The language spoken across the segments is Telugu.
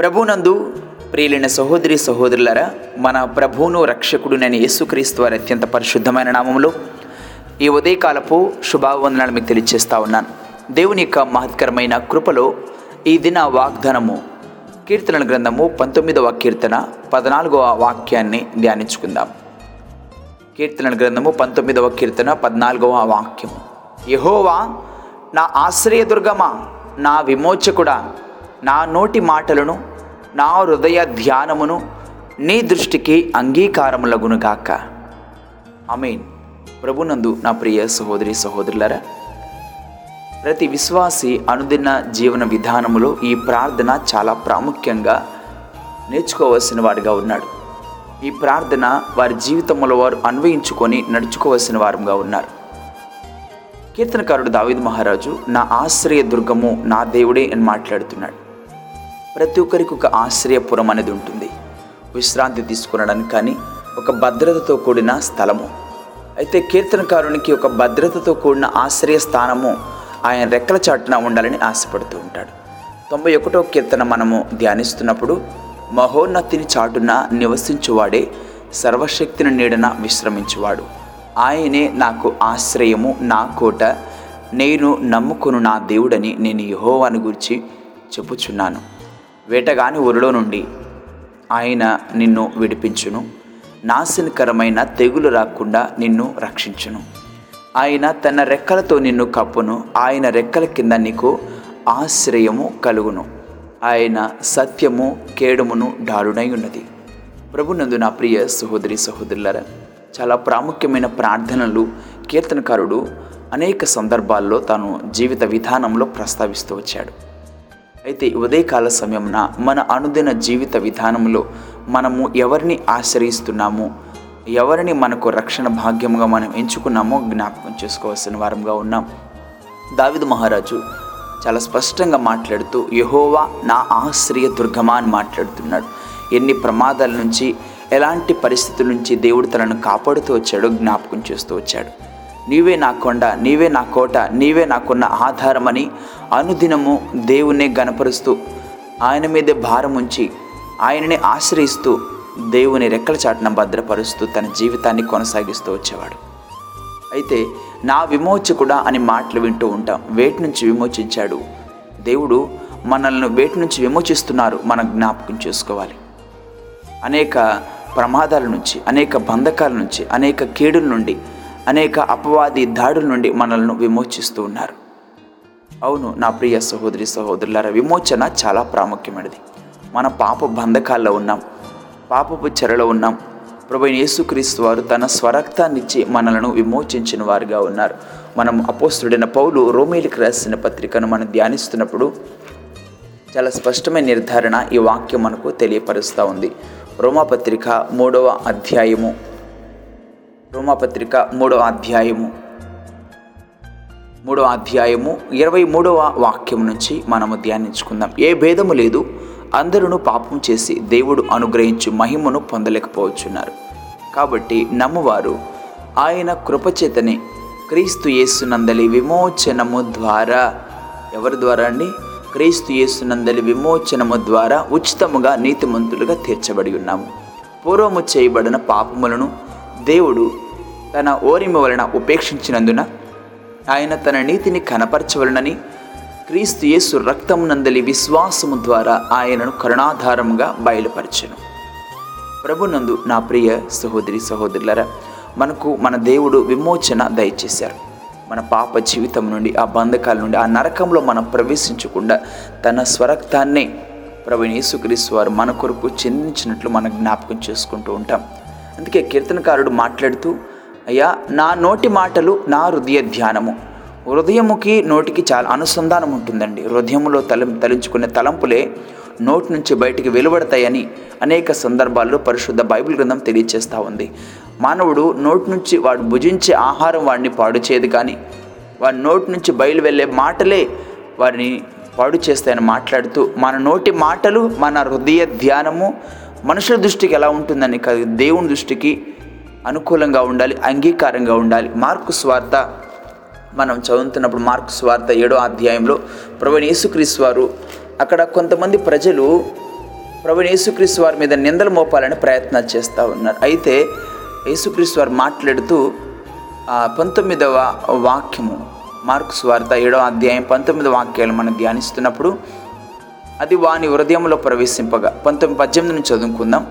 ప్రభునందు ప్రియులైన సహోదరి సహోదరులరా మన ప్రభువును రక్షకుడునైన యేసుక్రీస్తు వారి అత్యంత పరిశుద్ధమైన నామంలో ఈ ఉదయకాలపు శుభావందనాలు మీకు తెలియజేస్తా ఉన్నాను. దేవుని యొక్క మహత్కరమైన కృపలో ఈ దిన వాగ్దానము కీర్తనల గ్రంథము పంతొమ్మిదవ కీర్తన పద్నాలుగవ వాక్యాన్ని ధ్యానించుకుందాం. కీర్తనల గ్రంథము పంతొమ్మిదవ కీర్తన పద్నాలుగవ వాక్యము. యహోవా నా ఆశ్రయదుర్గమా నా విమోచకుడా నా నోటి మాటలను నా హృదయ ధ్యానమును నీ దృష్టికి అంగీకారములగునుగాక అమీన్ ప్రభునందు నా ప్రియ సహోదరి సహోదరులరా ప్రతి విశ్వాసి అనుదిన జీవన విధానములో ఈ ప్రార్థన చాలా ప్రాముఖ్యంగా నేర్చుకోవలసిన వాడిగా ఉన్నాడు. ఈ ప్రార్థన వారి జీవితంలో వారు అన్వయించుకొని నడుచుకోవలసిన వారుగా ఉన్నారు. కీర్తనకారుడు దావిద్ మహారాజు నా ఆశ్రయ దుర్గము నా దేవుడే అని మాట్లాడుతున్నాడు. ప్రతి ఒక్కరికి ఒక ఆశ్రయపురం అనేది ఉంటుంది. విశ్రాంతి తీసుకునడానికి కానీ ఒక భద్రతతో కూడిన స్థలము. అయితే కీర్తనకారునికి ఒక భద్రతతో కూడిన ఆశ్రయ స్థానము ఆయన రెక్కల చాటున ఉండాలని ఆశపడుతూ ఉంటాడు. తొంభై ఒకటో కీర్తన మనము ధ్యానిస్తున్నప్పుడు మహోన్నతిని చాటున నివసించువాడే సర్వశక్తిని నీడన విశ్రమించువాడు. ఆయనే నాకు ఆశ్రయము నా కోట నేను నమ్ముకును నా దేవుడని నేను యహోవాని గురించి చెప్పుచున్నాను. వేటగాని ఊరిలో నుండి ఆయన నిన్ను విడిపించును. నాశనకరమైన తెగులు రాకుండా నిన్ను రక్షించును. ఆయన తన రెక్కలతో నిన్ను కప్పును. ఆయన రెక్కల కింద నీకు ఆశ్రయము కలుగును. ఆయన సత్యము కేడుమును డాడునై ఉన్నది. ప్రభునందు నా ప్రియ సహోదరి సహోదరులరా చాలా ప్రాముఖ్యమైన ప్రార్థనలు కీర్తనకారుడు అనేక సందర్భాల్లో తాను జీవిత విధానంలో ప్రస్తావిస్తూ వచ్చాడు. అయితే ఉదయకాల సమయమున మన అనుదిన జీవిత విధానంలో మనము ఎవరిని ఆశ్రయిస్తున్నాము? ఎవరిని మనకు రక్షణ భాగ్యముగా మనం ఎంచుకున్నామో జ్ఞాపకం చేసుకోవాల్సిన వారంగా ఉన్నాం. దావిద మహారాజు చాలా స్పష్టంగా మాట్లాడుతూ యహోవా నా ఆశ్రయ దుర్గమా అని మాట్లాడుతున్నాడు. ఎన్ని ప్రమాదాల నుంచి ఎలాంటి పరిస్థితుల నుంచి దేవుడు తనను కాపాడుతూ వచ్చాడో జ్ఞాపకం చేస్తూ వచ్చాడు. నీవే నా కొండ నీవే నా కోట నీవే నాకున్న ఆధారమని అనుదినము దేవుణ్ణి గనపరుస్తూ ఆయన మీదే భారం ఉంచి ఆయనని ఆశ్రయిస్తూ దేవుని రెక్కల చాటున భద్రపరుస్తూ తన జీవితాన్ని కొనసాగిస్తూ వచ్చేవాడు. అయితే నా విమోచకుడా అని మాటలు వింటూ ఉంటాం. వేటి నుంచి విమోచించాడు? దేవుడు మనల్ని వేటి నుంచి విమోచిస్తున్నారు? మనం జ్ఞాపకం చేసుకోవాలి. అనేక ప్రమాదాల నుంచి అనేక బంధకాల నుంచి అనేక కీడుల నుండి అనేక అపవాది దాడుల నుండి మనల్ని విమోచిస్తూ ఉన్నారు. అవును నా ప్రియ సహోదరి సహోదరుల విమోచన చాలా ప్రాముఖ్యమైనది. మన పాప బంధకాల్లో ఉన్నాం పాపపు చెరలో ఉన్నాం. ప్రభు యేసుక్రీస్తు వారు తన స్వరక్తాన్నిచ్చి మనలను విమోచించిన వారుగా ఉన్నారు. మనం అపోస్తుడైన పౌలు రోమేలికి రాసిన పత్రికను మనం ధ్యానిస్తున్నప్పుడు చాలా స్పష్టమైన నిర్ధారణ ఈ వాక్యం మనకు తెలియపరుస్తూ ఉంది. రోమాపత్రిక మూడవ అధ్యాయము రోమపత్రిక మూడవ అధ్యాయము. మూడవ అధ్యాయము ఇరవై మూడవ వాక్యం నుంచి మనము ధ్యానించుకుందాం. ఏ భేదము లేదు. అందరూ పాపం చేసి దేవుడు అనుగ్రహించు మహిమను పొందలేకపోవచ్చున్నారు. కాబట్టి నమ్మువారు ఆయన కృపచేతనే క్రీస్తు యేసునందలి విమోచనము ద్వారా ఎవరి ద్వారా అండి? క్రీస్తు యేసునందలి విమోచనము ద్వారా ఉచితముగా నీతిమంతులుగా తీర్చబడి ఉన్నాము. పూర్వము చేయబడిన పాపములను దేవుడు తన ఓరిమ వలన ఉపేక్షించినందున ఆయన తన నీతిని కనపరచవలనని క్రీస్తు యేసు రక్తమునందలి విశ్వాసము ద్వారా ఆయనను కరుణాధారముగా బయలుపరచను. ప్రభునందు నా ప్రియ సహోదరి సహోదరులరా మనకు మన దేవుడు విమోచన దయచేశారు. మన పాప జీవితం నుండి ఆ బంధకాల నుండి ఆ నరకంలో మనం ప్రవేశించకుండా తన స్వరక్తాన్నే ప్రభు యేసుక్రీస్తు వారు మన కొరకు చెందించినట్లు మనం జ్ఞాపకం చేసుకుంటూ ఉంటాం. అందుకే కీర్తనకారుడు మాట్లాడుతూ అయ్యా నా నోటి మాటలు నా హృదయ ధ్యానము. హృదయముకి నోటికి చాలా అనుసంధానం ఉంటుందండి. హృదయములో తలం తలించుకునే తలంపులే నోటి నుంచి బయటికి వెలువడతాయని అనేక సందర్భాల్లో పరిశుద్ధ బైబిల్ గ్రంథం తెలియచేస్తూ ఉంది. మానవుడు నోటి నుంచి వాడు భుజించే ఆహారం వాడిని పాడు చేయదు కానీ వాడి నోటి నుంచి బయలు వెళ్ళే మాటలే వారిని పాడు చేస్తాయని మాట్లాడుతూ మన నోటి మాటలు మన హృదయ ధ్యానము మనుషుల దృష్టికి ఎలా ఉంటుందని కాదు దేవుని దృష్టికి అనుకూలంగా ఉండాలి అంగీకారంగా ఉండాలి. మార్కు స్వార్థ మనం చదువుతున్నప్పుడు మార్కు స్వార్థ ఏడో అధ్యాయంలో ప్రవీణ్ యేసుక్రీస్తు వారు అక్కడ కొంతమంది ప్రజలు ప్రవీణ్ యేసుక్రీస్తు వారి మీద నిందలు మోపాలని ప్రయత్నాలు చేస్తూ ఉన్నారు. అయితే యేసుక్రీస్తు వారు మాట్లాడుతూ పంతొమ్మిదవ వాక్యము మార్క్స్ వార్త ఏడో అధ్యాయం పంతొమ్మిదవ వాక్యాలు మనం ధ్యానిస్తున్నప్పుడు అది వాని హృదయంలో ప్రవేశింపగా. పంతొమ్మిది పద్దెనిమిది నుంచి చదువుకుందాం.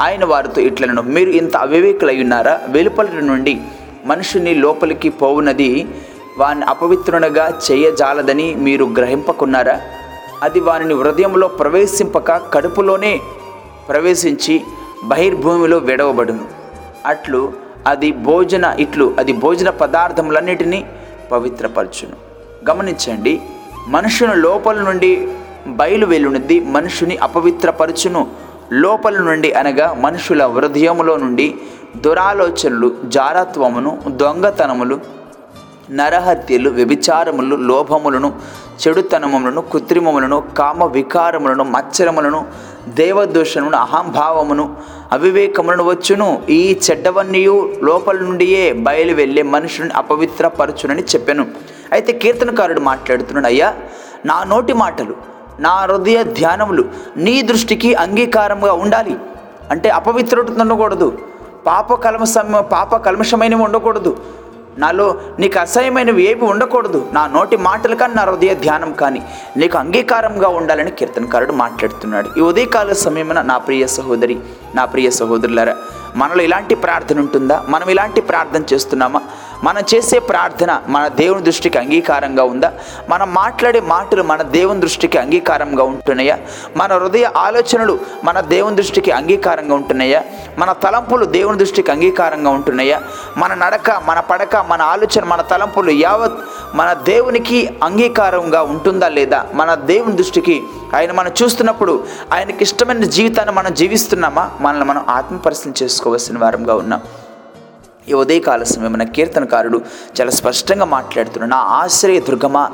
ఆయన వారితో ఇట్లను మీరు ఇంత అవివేకులై ఉన్నారా వెలుపల నుండి మనుషుని లోపలికి పోవునది వాని అపవిత్రునిగా చేయజాలదని మీరు గ్రహింపకున్నారా? అది వారిని హృదయంలో ప్రవేశింపక కడుపులోనే ప్రవేశించి బహిర్భూమిలో విడవబడును. అట్లు అది భోజన ఇట్లు అది భోజన పదార్థములన్నిటినీ పవిత్రపరచును. గమనించండి మనుషుని లోపల నుండి బయలు వెలునిది మనుషుని అపవిత్రపరచును. లోపల నుండి అనగా మనుషుల హృదయములో నుండి దురాలోచనలు జారత్వమును దొంగతనములు నరహత్యలు వ్యభిచారములు లోభములను చెడుతనములను కృత్రిమములను కామ వికారములను మచ్చరములను దేవదూషణమును అహంభావమును అవివేకములను వచ్చును. ఈ చెడ్డవన్నీయు లోపల నుండియే బయలు వెళ్ళే మనుషుని అపవిత్రపరచునని చెప్పాను. అయితే కీర్తనకారుడు మాట్లాడుతున్నాడు అయ్యా నా నోటి మాటలు నా హృదయ ధ్యానములు నీ దృష్టికి అంగీకారంగా ఉండాలి. అంటే అపవిత్రుడు ఉండకూడదు పాప కల్మసం పాప కల్మషమైనవి ఉండకూడదు. నాలో నీకు అసహ్యమైనవి ఏవి ఉండకూడదు. నా నోటి మాటలు కానీ నా హృదయ ధ్యానం కానీ నీకు అంగీకారంగా ఉండాలని కీర్తనకారుడు మాట్లాడుతున్నాడు. ఈ ఉదయకాల సమయమున నా ప్రియ సహోదరి నా ప్రియ సహోదరులారా మనలో ఇలాంటి ప్రార్థన ఉంటుందా? మనం ఇలాంటి ప్రార్థన చేస్తున్నామా? మనం చేసే ప్రార్థన మన దేవుని దృష్టికి అంగీకారంగా ఉందా? మనం మాట్లాడే మాటలు మన దేవుని దృష్టికి అంగీకారంగా ఉంటున్నాయా? మన హృదయ ఆలోచనలు మన దేవుని దృష్టికి అంగీకారంగా ఉంటున్నాయా? మన తలంపులు దేవుని దృష్టికి అంగీకారంగా ఉంటున్నాయా? మన నడక మన పడక మన ఆలోచన మన తలంపులు యావత్ మన దేవునికి అంగీకారంగా ఉంటుందా లేదా? మన దేవుని దృష్టికి. ఆయన మనం చూస్తున్నప్పుడు ఆయనకి ఇష్టమైన జీవితాన్ని మనం జీవిస్తున్నామా? మనల్ని మనం ఆత్మపరిశీలన చేసుకోవాల్సిన వారంగా ఉన్నాం. ఈ ఉదయకాల సమయమైన కీర్తనకారుడు చాలా స్పష్టంగా మాట్లాడుతున్నాడు నా ఆశ్రయ దుర్గమా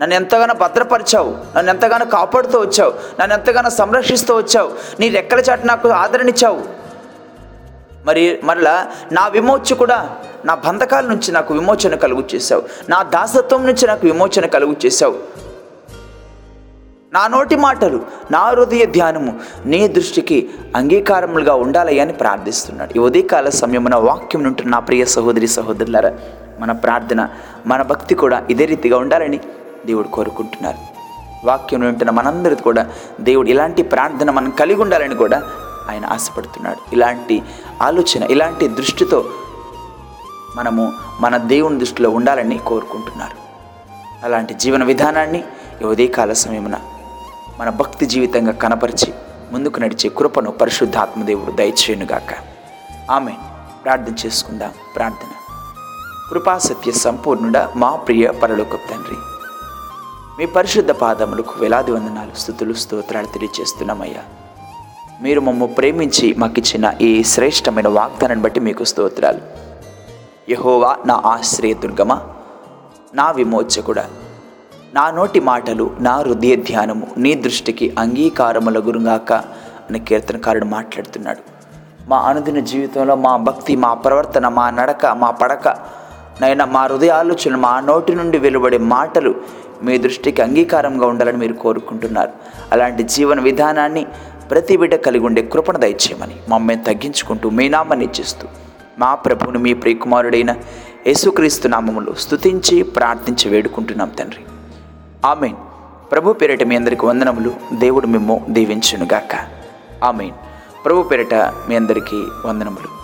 నన్ను ఎంతగానో భద్రపరిచావు నన్ను ఎంతగానో కాపాడుతూ వచ్చావు నన్ను ఎంతగానో సంరక్షిస్తూ వచ్చావు నీ రెక్కల చాటు నాకు ఆదరణిచ్చావు. మరి మరలా నా విమోచ కూడా నా బంధకాల నుంచి నాకు విమోచన కలుగు చేశావు నా దాసత్వం నుంచి నాకు విమోచన కలుగు చేశావు. నా నోటి మాటలు నా హృదయ ధ్యానము నీ దృష్టికి అంగీకారములుగా ఉండాలి అని ప్రార్థిస్తున్నాడు. ఈ ఉదయకాల సమయమున వాక్యం నుంటున్న నా ప్రియ సహోదరి సహోదరులారా మన ప్రార్థన మన భక్తి కూడా ఇదే రీతిగా ఉండాలని దేవుడు కోరుకుంటున్నారు. వాక్యం ఉంటున్న మనందరిది కూడా దేవుడు ఇలాంటి ప్రార్థన మనం కలిగి ఉండాలని కూడా ఆయన ఆశపడుతున్నాడు. ఇలాంటి ఆలోచన ఇలాంటి దృష్టితో మనము మన దేవుని దృష్టిలో ఉండాలని కోరుకుంటున్నారు. అలాంటి జీవన విధానాన్ని ఉదయకాల సమయమున మన భక్తి జీవితంగా కనపరిచి ముందుకు నడిచే కృపను పరిశుద్ధాత్మదేవుడు దయచేయునుగాక. ఆమె ప్రార్థన చేసుకుందాం. ప్రార్థన. కృపాసత్య సంపూర్ణుడ మా ప్రియ పరలోక తండ్రి. మీ పరిశుద్ధ పాదములకు వేలాది వందనాలు స్థుతులు స్తోత్రాలు తెలియజేస్తున్నామయ్యా. మీరు మమ్మ ప్రేమించి మాకిచ్చిన ఈ శ్రేష్టమైన వాగ్దానాన్ని బట్టి మీకు స్తోత్రాలు. యహోవా నా ఆశ్రయ దుర్గమా నా విమోచకుడా నా నోటి మాటలు నా హృదయ ధ్యానము నీ దృష్టికి అంగీకారముల గురుగాక అని కీర్తనకారుడు మాట్లాడుతున్నాడు. మా అనుదిన జీవితంలో మా భక్తి మా ప్రవర్తన మా నడక మా పడక నైనా మా హృదయ ఆలోచనలు మా నోటి నుండి వెలువడే మాటలు మీ దృష్టికి అంగీకారంగా ఉండాలని మీరు కోరుకుంటున్నారు. అలాంటి జీవన విధానాన్ని ప్రతి బిడ్డ కలిగి ఉండే కృపణ దయచేయమని మమ్మల్ని తగ్గించుకుంటూ మీ నామాన్ని ఇచ్చిస్తూ మా ప్రభువును మీ ప్రియకుమారుడైన యేసుక్రీస్తు నామములు స్తుతించి ప్రార్థించి వేడుకుంటున్నాం తండ్రి. ఆమెన్. ప్రభు పేరిట మీ అందరికి వందనములు. దేవుడు మిమ్ము దీవించునుగాక. ఆమెన్. ప్రభు పేరిట మీ అందరికీ వందనములు.